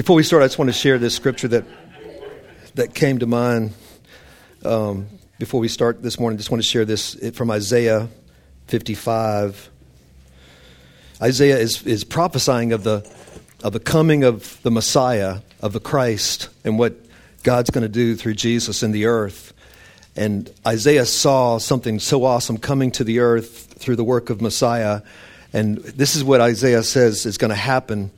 Before we start, I just want to share this scripture that that came to mind um, before we start this morning. I just want to share this from Isaiah 55. Isaiah is, is prophesying of the, of the coming of the Messiah, of the Christ, and what God's going to do through Jesus in the earth. And Isaiah saw something so awesome coming to the earth through the work of Messiah. And this is what Isaiah says is going to happen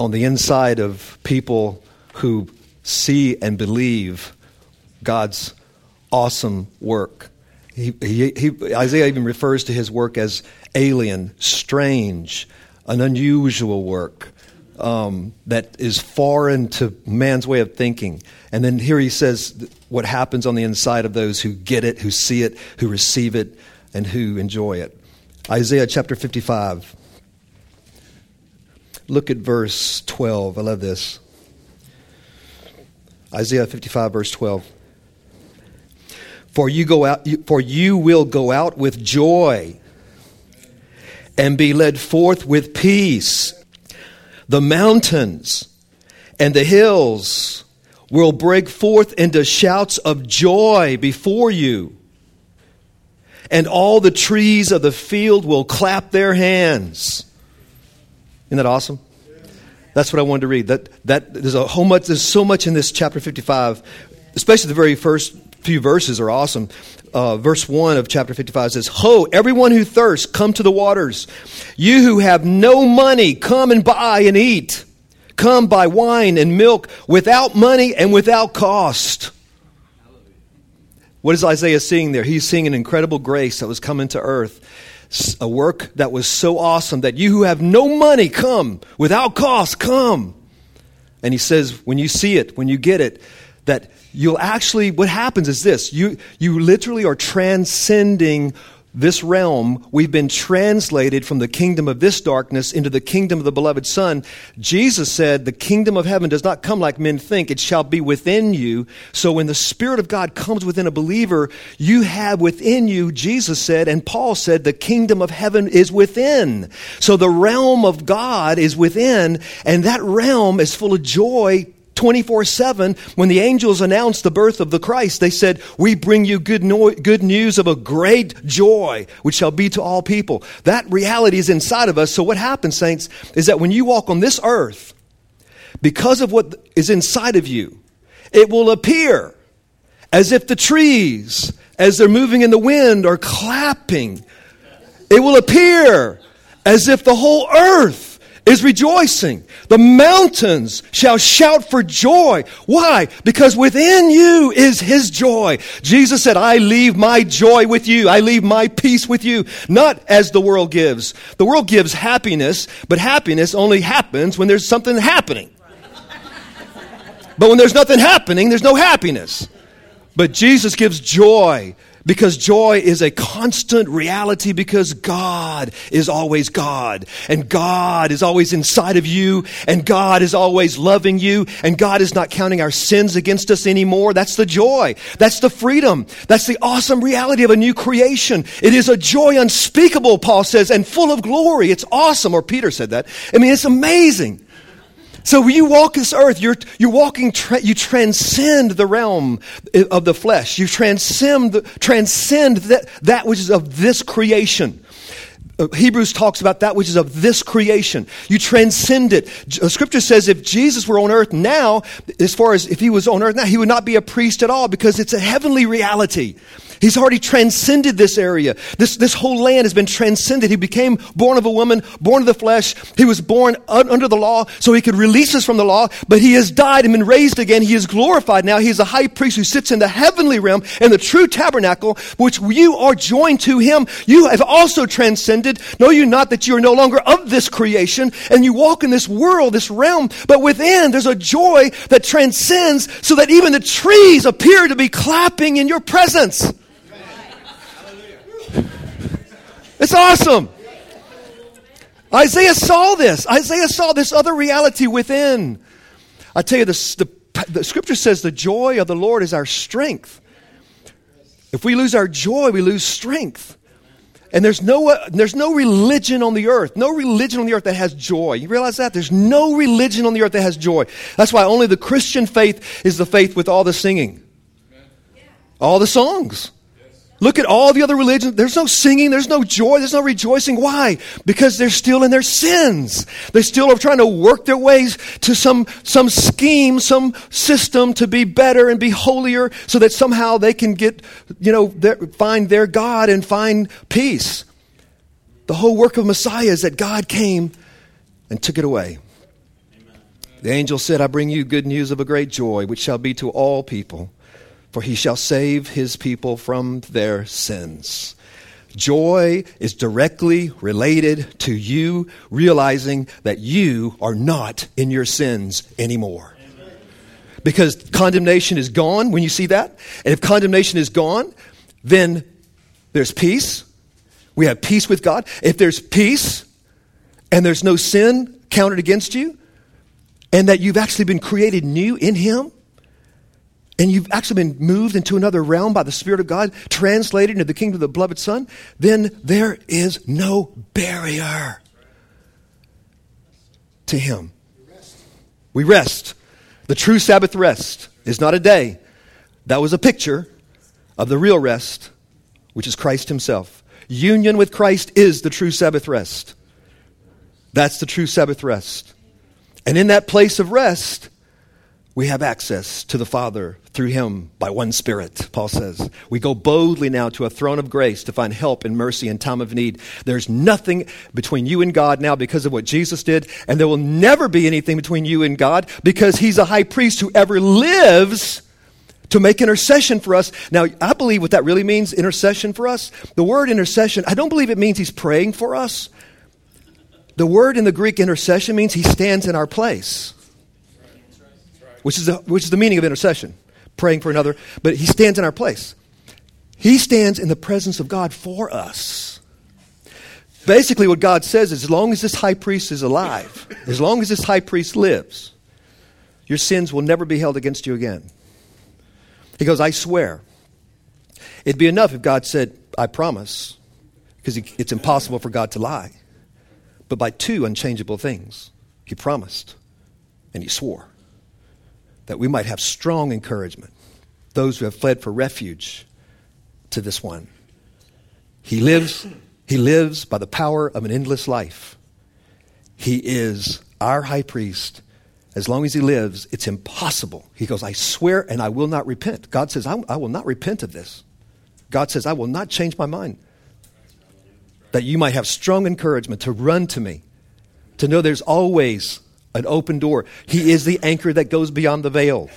on the inside of people who see and believe God's awesome work. He, he, he, Isaiah even refers to his work as alien, strange, an unusual work um, that is foreign to man's way of thinking. And then here he says what happens on the inside of those who get it, who see it, who receive it, and who enjoy it. Isaiah chapter 55. Look at verse 12. I love this. Isaiah 55, verse 12. For you, go out, for you will go out with joy and be led forth with peace. The mountains and the hills will break forth into shouts of joy before you. And all the trees of the field will clap their hands. Isn't that awesome? That's what I wanted to read. That, that, there's, a whole much, there's so much in this chapter 55, especially the very first few verses are awesome. Uh, verse 1 of chapter 55 says, Ho, everyone who thirsts, come to the waters. You who have no money, come and buy and eat. Come buy wine and milk without money and without cost. What is Isaiah seeing there? He's seeing an incredible grace that was coming to earth a work that was so awesome that you who have no money, come. Without cost, come. And he says, when you see it, when you get it, that you'll actually, what happens is this you, you literally are transcending this realm, we've been translated from the kingdom of this darkness into the kingdom of the beloved Son. Jesus said, The kingdom of heaven does not come like men think, it shall be within you. So when the Spirit of God comes within a believer, you have within you, Jesus said, and Paul said, the kingdom of heaven is within. So the realm of God is within, and that realm is full of joy 24 7, when the angels announced the birth of the Christ, they said, We bring you good, no- good news of a great joy, which shall be to all people. That reality is inside of us. So, what happens, saints, is that when you walk on this earth, because of what is inside of you, it will appear as if the trees, as they're moving in the wind, are clapping. It will appear as if the whole earth is rejoicing. The mountains shall shout for joy. Why? Because within you is his joy. Jesus said, I leave my joy with you. I leave my peace with you. Not as the world gives. The world gives happiness, but happiness only happens when there's something happening. But when there's nothing happening, there's no happiness. But Jesus gives joy because joy is a constant reality because God is always God. And God is always inside of you. And God is always loving you. And God is not counting our sins against us anymore. That's the joy. That's the freedom. That's the awesome reality of a new creation. It is a joy unspeakable, Paul says, and full of glory. It's awesome. Or Peter said that. I mean, it's amazing. So when you walk this earth, you're, you're walking, tra- you transcend the realm of the flesh. You transcend, transcend that, that which is of this creation. Uh, Hebrews talks about that which is of this creation. You transcend it. Uh, scripture says if Jesus were on earth now, as far as if he was on earth now, he would not be a priest at all because it's a heavenly reality. He's already transcended this area. This, this whole land has been transcended. He became born of a woman, born of the flesh. He was born un- under the law so he could release us from the law, but he has died and been raised again. He is glorified now. He is a high priest who sits in the heavenly realm in the true tabernacle, which you are joined to him. You have also transcended. Know you not that you are no longer of this creation and you walk in this world, this realm, but within there's a joy that transcends so that even the trees appear to be clapping in your presence. It's awesome. Isaiah saw this. Isaiah saw this other reality within. I tell you, this, the, the scripture says the joy of the Lord is our strength. If we lose our joy, we lose strength. And there's no, uh, there's no religion on the earth, no religion on the earth that has joy. You realize that? There's no religion on the earth that has joy. That's why only the Christian faith is the faith with all the singing, all the songs. Look at all the other religions. There's no singing, there's no joy, there's no rejoicing. Why? Because they're still in their sins. They still are trying to work their ways to some, some scheme, some system to be better and be holier so that somehow they can get, you know, their, find their God and find peace. The whole work of Messiah is that God came and took it away. The angel said, I bring you good news of a great joy, which shall be to all people for he shall save his people from their sins. Joy is directly related to you realizing that you are not in your sins anymore. Because condemnation is gone when you see that. And if condemnation is gone, then there's peace. We have peace with God. If there's peace and there's no sin counted against you, and that you've actually been created new in Him, and you've actually been moved into another realm by the Spirit of God, translated into the kingdom of the beloved Son, then there is no barrier to Him. We rest. The true Sabbath rest is not a day. That was a picture of the real rest, which is Christ Himself. Union with Christ is the true Sabbath rest. That's the true Sabbath rest. And in that place of rest, we have access to the Father through him by one Spirit, Paul says. We go boldly now to a throne of grace to find help and mercy in time of need. There's nothing between you and God now because of what Jesus did, and there will never be anything between you and God because he's a high priest who ever lives to make intercession for us. Now, I believe what that really means, intercession for us. The word intercession, I don't believe it means he's praying for us. The word in the Greek intercession means he stands in our place which is, the, which is the meaning of intercession, praying for another, but he stands in our place. He stands in the presence of God for us. Basically, what God says is as long as this high priest is alive, as long as this high priest lives, your sins will never be held against you again. He goes, I swear. It'd be enough if God said, I promise, because it's impossible for God to lie. But by two unchangeable things, He promised and He swore that we might have strong encouragement, those who have fled for refuge to this one. He lives, he lives by the power of an endless life. He is our high priest. As long as he lives, it's impossible. He goes, I swear and I will not repent. God says, I, I will not repent of this. God says, I will not change my mind. That you might have strong encouragement to run to me, to know there's always an open door. He is the anchor that goes beyond the veil.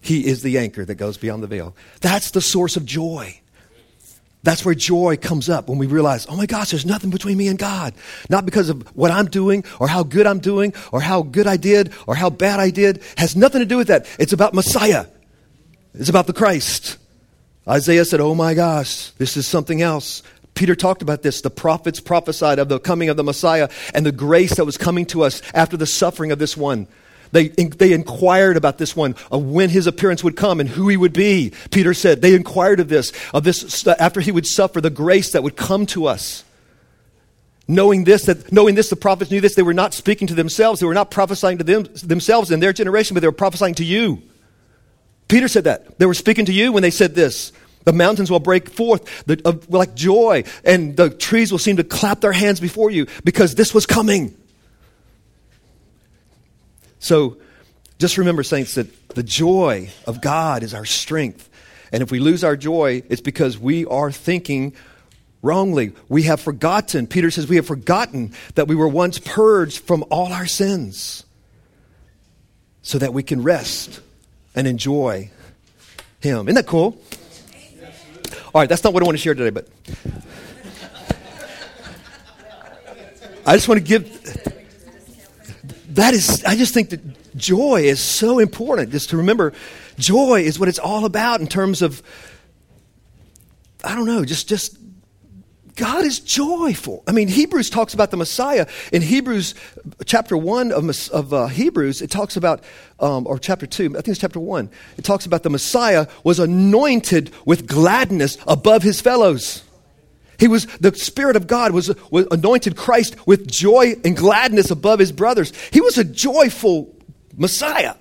He is the anchor that goes beyond the veil. That's the source of joy. That's where joy comes up when we realize, oh my gosh, there's nothing between me and God. Not because of what I'm doing or how good I'm doing or how good I did or how bad I did. Has nothing to do with that. It's about Messiah. It's about the Christ. Isaiah said, oh my gosh, this is something else. Peter talked about this. The prophets prophesied of the coming of the Messiah and the grace that was coming to us after the suffering of this one. They, they inquired about this one, of when his appearance would come and who he would be. Peter said, they inquired of this, of this, after he would suffer, the grace that would come to us. Knowing this, that, knowing this, the prophets knew this, they were not speaking to themselves, they were not prophesying to them, themselves in their generation, but they were prophesying to you. Peter said that. They were speaking to you when they said this. The mountains will break forth the, uh, like joy, and the trees will seem to clap their hands before you because this was coming. So just remember, saints, that the joy of God is our strength. And if we lose our joy, it's because we are thinking wrongly. We have forgotten, Peter says, we have forgotten that we were once purged from all our sins so that we can rest and enjoy Him. Isn't that cool? All right, that's not what I want to share today, but I just want to give that is I just think that joy is so important just to remember joy is what it's all about in terms of I don't know, just just God is joyful. I mean, Hebrews talks about the Messiah. In Hebrews, chapter 1 of, of uh, Hebrews, it talks about, um, or chapter 2, I think it's chapter 1, it talks about the Messiah was anointed with gladness above his fellows. He was, the Spirit of God was, was anointed Christ with joy and gladness above his brothers. He was a joyful Messiah.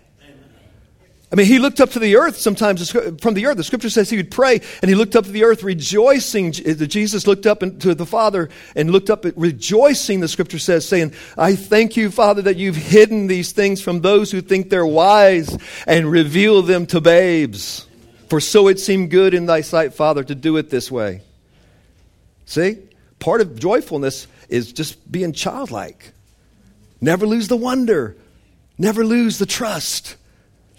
I mean, he looked up to the earth sometimes from the earth. The scripture says he would pray and he looked up to the earth rejoicing. Jesus looked up to the Father and looked up at rejoicing, the scripture says, saying, I thank you, Father, that you've hidden these things from those who think they're wise and reveal them to babes. For so it seemed good in thy sight, Father, to do it this way. See? Part of joyfulness is just being childlike. Never lose the wonder, never lose the trust.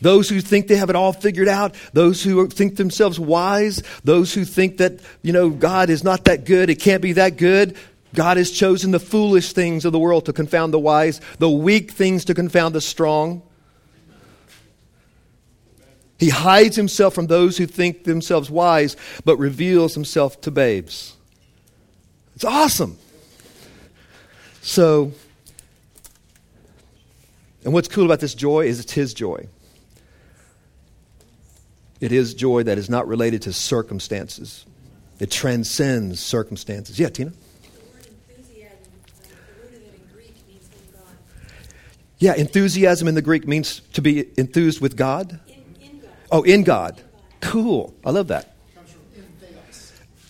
Those who think they have it all figured out, those who think themselves wise, those who think that, you know, God is not that good, it can't be that good. God has chosen the foolish things of the world to confound the wise, the weak things to confound the strong. He hides himself from those who think themselves wise, but reveals himself to babes. It's awesome. So, and what's cool about this joy is it's his joy. It is joy that is not related to circumstances. It transcends circumstances. Yeah, Tina? Yeah, enthusiasm in the Greek means to be enthused with God. In, in God. Oh, in God. Cool. I love that.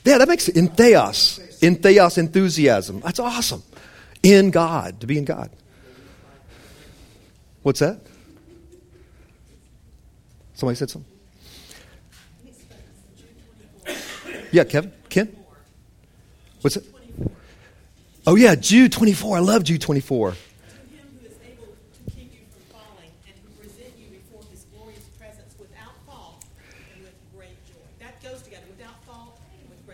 Yeah, that makes it in theos. In theos enthusiasm. That's awesome. In God, to be in God. What's that? Somebody said something? Yeah, Kevin? Ken? What's it? Oh, yeah, Jude 24. I love Jude 24.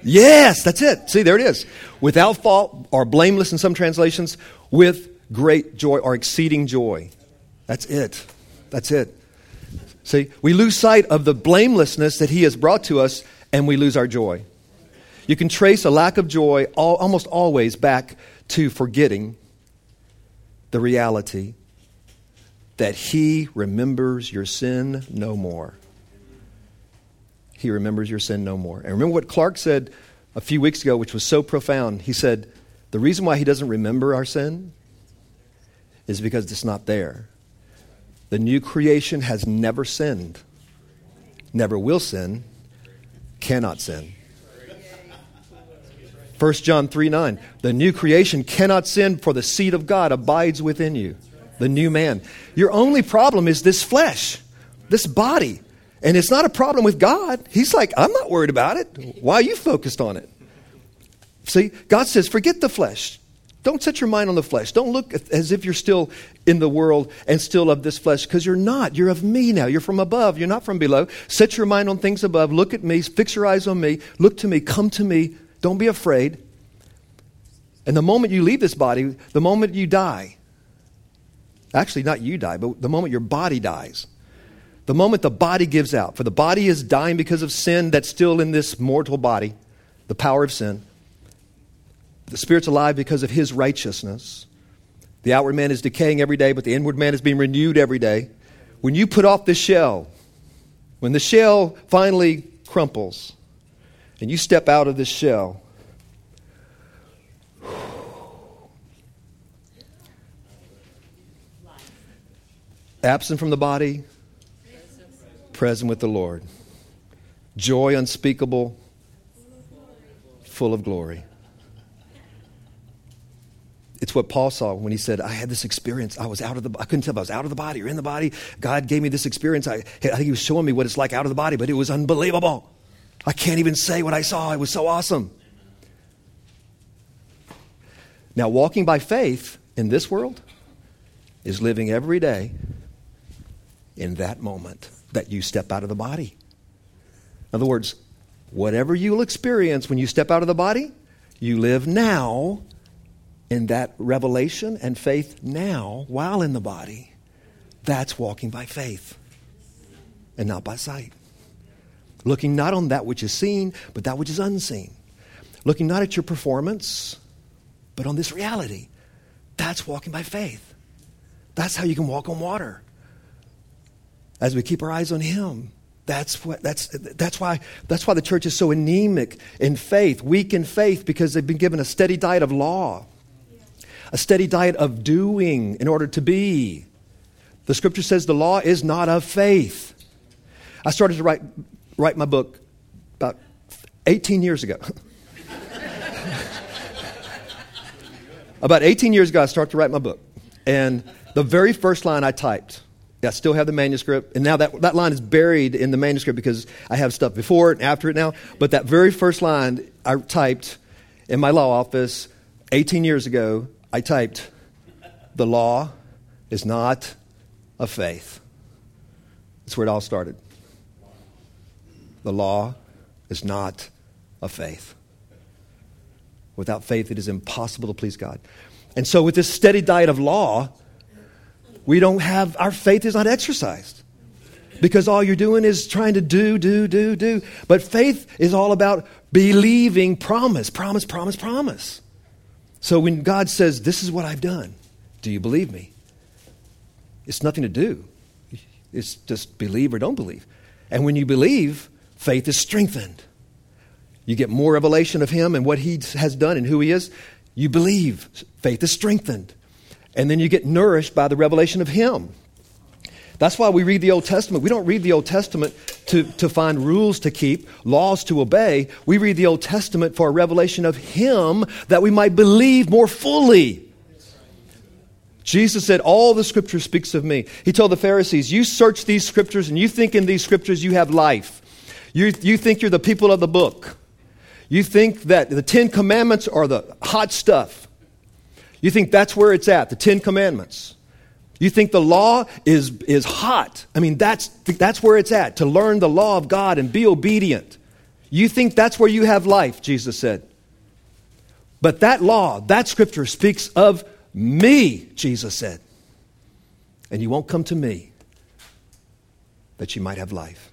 Yes, that's it. See, there it is. Without fault or blameless in some translations, with great joy or exceeding joy. That's it. That's it. See, we lose sight of the blamelessness that He has brought to us and we lose our joy. You can trace a lack of joy all, almost always back to forgetting the reality that He remembers your sin no more. He remembers your sin no more. And remember what Clark said a few weeks ago, which was so profound. He said, The reason why He doesn't remember our sin is because it's not there. The new creation has never sinned, never will sin, cannot sin. 1 John 3 9. The new creation cannot sin, for the seed of God abides within you. The new man. Your only problem is this flesh, this body. And it's not a problem with God. He's like, I'm not worried about it. Why are you focused on it? See, God says, forget the flesh. Don't set your mind on the flesh. Don't look as if you're still in the world and still of this flesh, because you're not. You're of me now. You're from above. You're not from below. Set your mind on things above. Look at me. Fix your eyes on me. Look to me. Come to me. Don't be afraid. And the moment you leave this body, the moment you die, actually, not you die, but the moment your body dies, the moment the body gives out, for the body is dying because of sin that's still in this mortal body, the power of sin. The spirit's alive because of his righteousness. The outward man is decaying every day, but the inward man is being renewed every day. When you put off the shell, when the shell finally crumples, and you step out of this shell, absent from the body, present with the Lord. Joy unspeakable, full of glory. It's what Paul saw when he said, I had this experience. I was out of the I couldn't tell if I was out of the body or in the body. God gave me this experience. I, I think he was showing me what it's like out of the body, but it was unbelievable. I can't even say what I saw. It was so awesome. Now, walking by faith in this world is living every day in that moment that you step out of the body. In other words, whatever you'll experience when you step out of the body, you live now in that revelation and faith now while in the body. That's walking by faith and not by sight. Looking not on that which is seen, but that which is unseen. Looking not at your performance, but on this reality. That's walking by faith. That's how you can walk on water as we keep our eyes on Him That's, what, that's, that's, why, that's why the church is so anemic in faith, weak in faith, because they've been given a steady diet of law, a steady diet of doing in order to be. The scripture says the law is not of faith. I started to write, write my book about 18 years ago. about 18 years ago, I started to write my book. And the very first line I typed I still have the manuscript, and now that, that line is buried in the manuscript because I have stuff before it and after it now. But that very first line I typed in my law office 18 years ago, I typed, The law is not of faith. That's where it all started. The law is not of faith. Without faith, it is impossible to please God. And so, with this steady diet of law, we don't have, our faith is not exercised. Because all you're doing is trying to do, do, do, do. But faith is all about believing promise, promise, promise, promise. So when God says, This is what I've done, do you believe me? It's nothing to do. It's just believe or don't believe. And when you believe, faith is strengthened. You get more revelation of Him and what He has done and who He is. You believe, faith is strengthened. And then you get nourished by the revelation of Him. That's why we read the Old Testament. We don't read the Old Testament to, to find rules to keep, laws to obey. We read the Old Testament for a revelation of Him that we might believe more fully. Jesus said, All the scripture speaks of me. He told the Pharisees, You search these scriptures and you think in these scriptures you have life. You, you think you're the people of the book. You think that the Ten Commandments are the hot stuff. You think that's where it's at, the Ten Commandments. You think the law is, is hot. I mean, that's, that's where it's at, to learn the law of God and be obedient. You think that's where you have life, Jesus said. But that law, that scripture speaks of me, Jesus said. And you won't come to me that you might have life.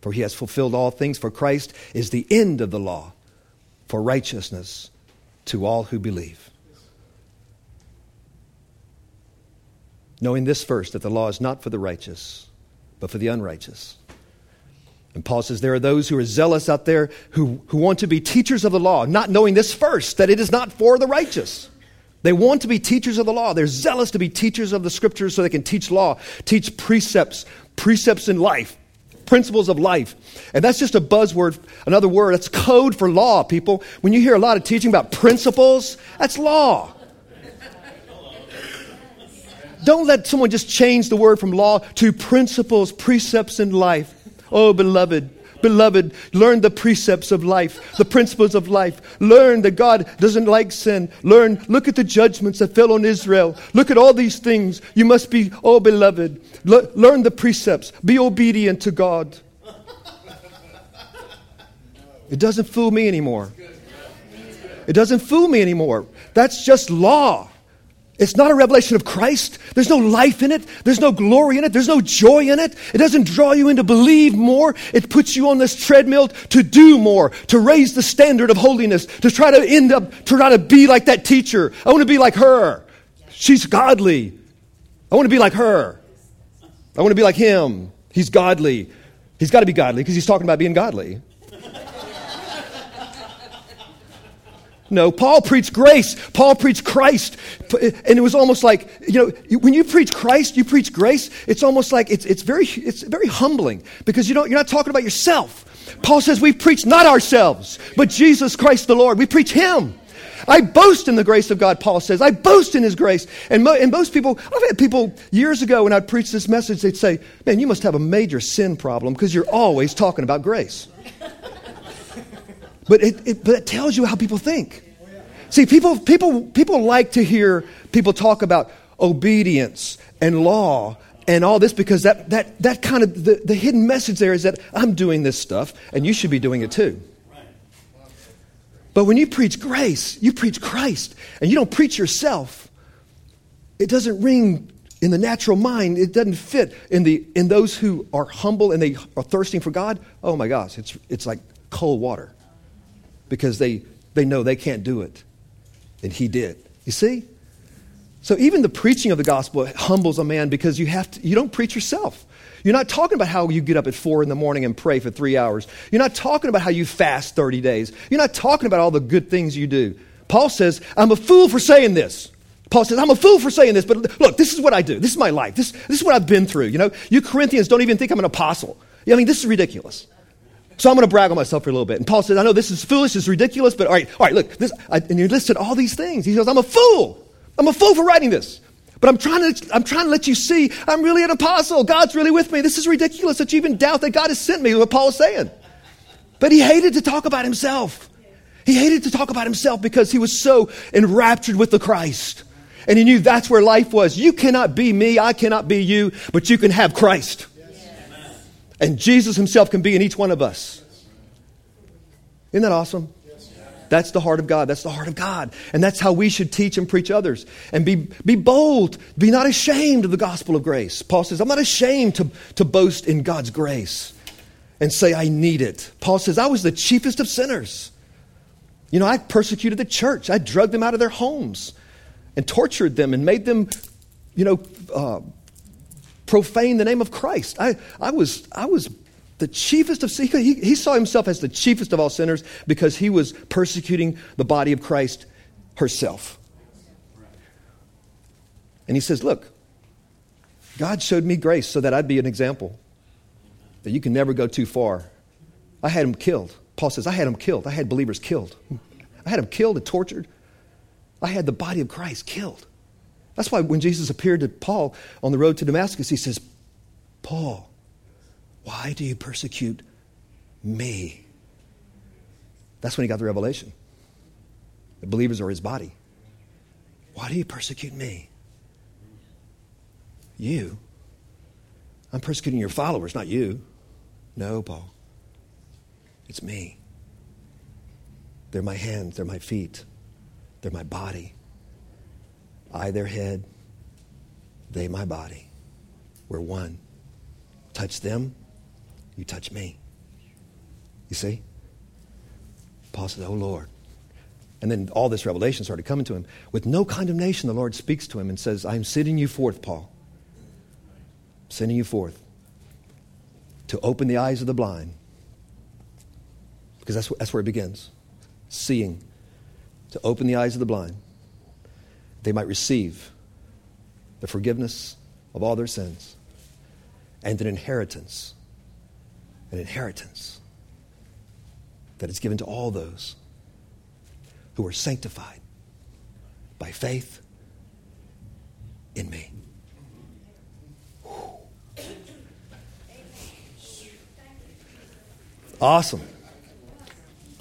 For he has fulfilled all things, for Christ is the end of the law for righteousness to all who believe. Knowing this first that the law is not for the righteous, but for the unrighteous. And Paul says there are those who are zealous out there who, who want to be teachers of the law, not knowing this first, that it is not for the righteous. They want to be teachers of the law. They're zealous to be teachers of the scriptures so they can teach law, teach precepts, precepts in life, principles of life. And that's just a buzzword, another word. That's code for law, people. When you hear a lot of teaching about principles, that's law. Don't let someone just change the word from law to principles, precepts in life. Oh, beloved, beloved, learn the precepts of life, the principles of life. Learn that God doesn't like sin. Learn, look at the judgments that fell on Israel. Look at all these things. You must be, oh, beloved, le- learn the precepts. Be obedient to God. It doesn't fool me anymore. It doesn't fool me anymore. That's just law. It's not a revelation of Christ. There's no life in it. There's no glory in it. There's no joy in it. It doesn't draw you in to believe more. It puts you on this treadmill to do more, to raise the standard of holiness, to try to end up, to try to be like that teacher. I want to be like her. She's godly. I want to be like her. I want to be like him. He's godly. He's got to be godly because he's talking about being godly. No, Paul preached grace. Paul preached Christ. And it was almost like, you know, when you preach Christ, you preach grace, it's almost like it's, it's, very, it's very humbling because you don't, you're not talking about yourself. Paul says we preach not ourselves, but Jesus Christ the Lord. We preach Him. I boast in the grace of God, Paul says. I boast in His grace. And, mo- and most people, I've had people years ago when I'd preach this message, they'd say, Man, you must have a major sin problem because you're always talking about grace. But it, it, but it tells you how people think. See, people, people, people like to hear people talk about obedience and law and all this because that, that, that kind of the, the hidden message there is that I'm doing this stuff and you should be doing it too. But when you preach grace, you preach Christ and you don't preach yourself, it doesn't ring in the natural mind, it doesn't fit in, the, in those who are humble and they are thirsting for God. Oh my gosh, it's, it's like cold water because they, they know they can't do it. And he did. You see? So even the preaching of the gospel humbles a man because you, have to, you don't preach yourself. You're not talking about how you get up at four in the morning and pray for three hours. You're not talking about how you fast 30 days. You're not talking about all the good things you do. Paul says, I'm a fool for saying this. Paul says, I'm a fool for saying this, but look, this is what I do. This is my life. This, this is what I've been through. You know, you Corinthians don't even think I'm an apostle. I mean, this is ridiculous. So I'm going to brag on myself for a little bit. And Paul says, I know this is foolish, this is ridiculous, but all right, all right, look, this, I, and he listed all these things. He goes, I'm a fool. I'm a fool for writing this. But I'm trying, to, I'm trying to let you see I'm really an apostle. God's really with me. This is ridiculous that you even doubt that God has sent me, what Paul is saying. But he hated to talk about himself. He hated to talk about himself because he was so enraptured with the Christ. And he knew that's where life was. You cannot be me, I cannot be you, but you can have Christ. And Jesus himself can be in each one of us. Isn't that awesome? That's the heart of God. That's the heart of God. And that's how we should teach and preach others. And be, be bold. Be not ashamed of the gospel of grace. Paul says, I'm not ashamed to, to boast in God's grace and say, I need it. Paul says, I was the chiefest of sinners. You know, I persecuted the church, I drugged them out of their homes and tortured them and made them, you know, uh, profane the name of Christ. I, I, was, I was the chiefest of he, he saw himself as the chiefest of all sinners because he was persecuting the body of Christ herself. And he says, Look, God showed me grace so that I'd be an example. That you can never go too far. I had him killed. Paul says, I had him killed. I had believers killed. I had him killed and tortured. I had the body of Christ killed. That's why when Jesus appeared to Paul on the road to Damascus, he says, Paul, why do you persecute me? That's when he got the revelation. The believers are his body. Why do you persecute me? You. I'm persecuting your followers, not you. No, Paul. It's me. They're my hands, they're my feet, they're my body. I, their head, they, my body. We're one. Touch them, you touch me. You see? Paul says, Oh Lord. And then all this revelation started coming to him. With no condemnation, the Lord speaks to him and says, I'm sending you forth, Paul. I'm sending you forth to open the eyes of the blind. Because that's, that's where it begins seeing. To open the eyes of the blind. They might receive the forgiveness of all their sins and an inheritance an inheritance that is given to all those who are sanctified by faith in me. Awesome.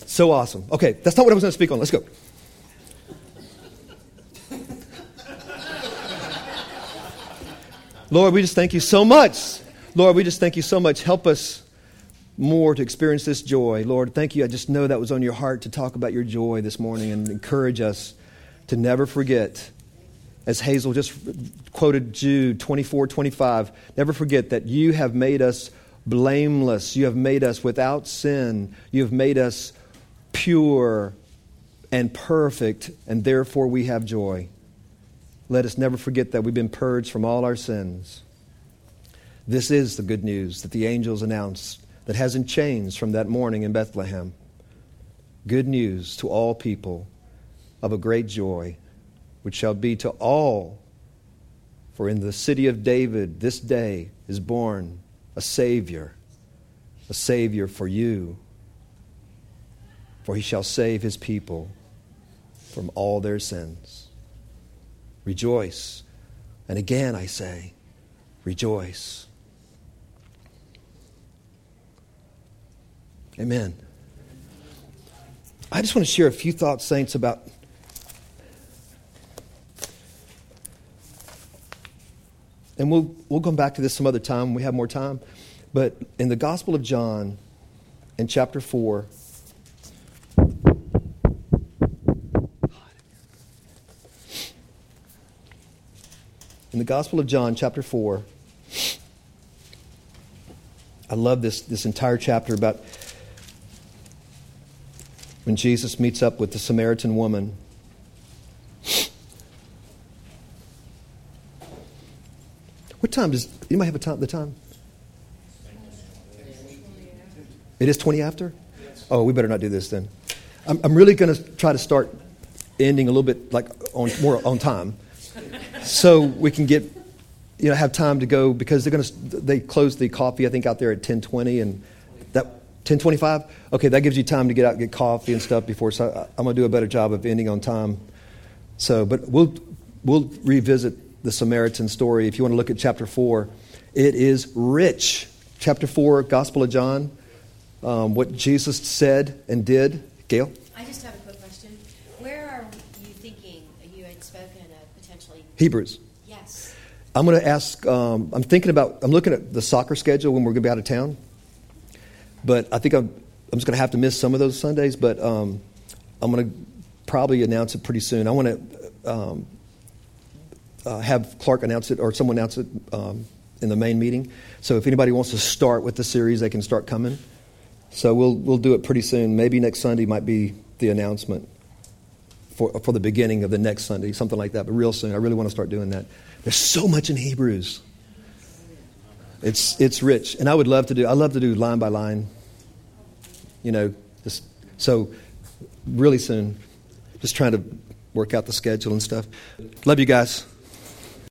So awesome. Okay, that's not what I was going to speak on. Let's go. Lord, we just thank you so much. Lord, we just thank you so much. Help us more to experience this joy. Lord, thank you. I just know that was on your heart to talk about your joy this morning and encourage us to never forget. As Hazel just quoted Jude 24 25, never forget that you have made us blameless. You have made us without sin. You have made us pure and perfect, and therefore we have joy. Let us never forget that we've been purged from all our sins. This is the good news that the angels announced that hasn't changed from that morning in Bethlehem. Good news to all people of a great joy, which shall be to all. For in the city of David this day is born a Savior, a Savior for you. For he shall save his people from all their sins. Rejoice. And again I say, rejoice. Amen. I just want to share a few thoughts, saints, about and we'll we'll come back to this some other time when we have more time. But in the Gospel of John, in chapter four, the Gospel of John, chapter four, I love this this entire chapter about when Jesus meets up with the Samaritan woman. What time does anybody have a time? The time? It is 20 after? Oh, we better not do this then. I'm, I'm really going to try to start ending a little bit like on more on time, so we can get you know have time to go because they're going to they close the coffee I think out there at 10:20 and that 10:25. Okay, that gives you time to get out and get coffee and stuff before. So I'm going to do a better job of ending on time. So, but we'll we'll revisit the Samaritan story if you want to look at chapter four. It is rich. Chapter four, Gospel of John. Um, what Jesus said and did. Gail. I just have a quick question. Where are you thinking you had spoken of potentially? Hebrews. Yes. I'm going to ask, um, I'm thinking about, I'm looking at the soccer schedule when we're going to be out of town. But I think I'm, I'm just going to have to miss some of those Sundays, but um, I'm going to probably announce it pretty soon. I want to um, uh, have Clark announce it or someone announce it um, in the main meeting. So if anybody wants to start with the series, they can start coming. So we'll, we'll do it pretty soon. Maybe next Sunday might be the announcement for, for the beginning of the next Sunday, something like that, but real soon. I really want to start doing that. There's so much in Hebrews. It's, it's rich. And I would love to do, I love to do line by line, you know, just, so really soon. Just trying to work out the schedule and stuff. Love you guys.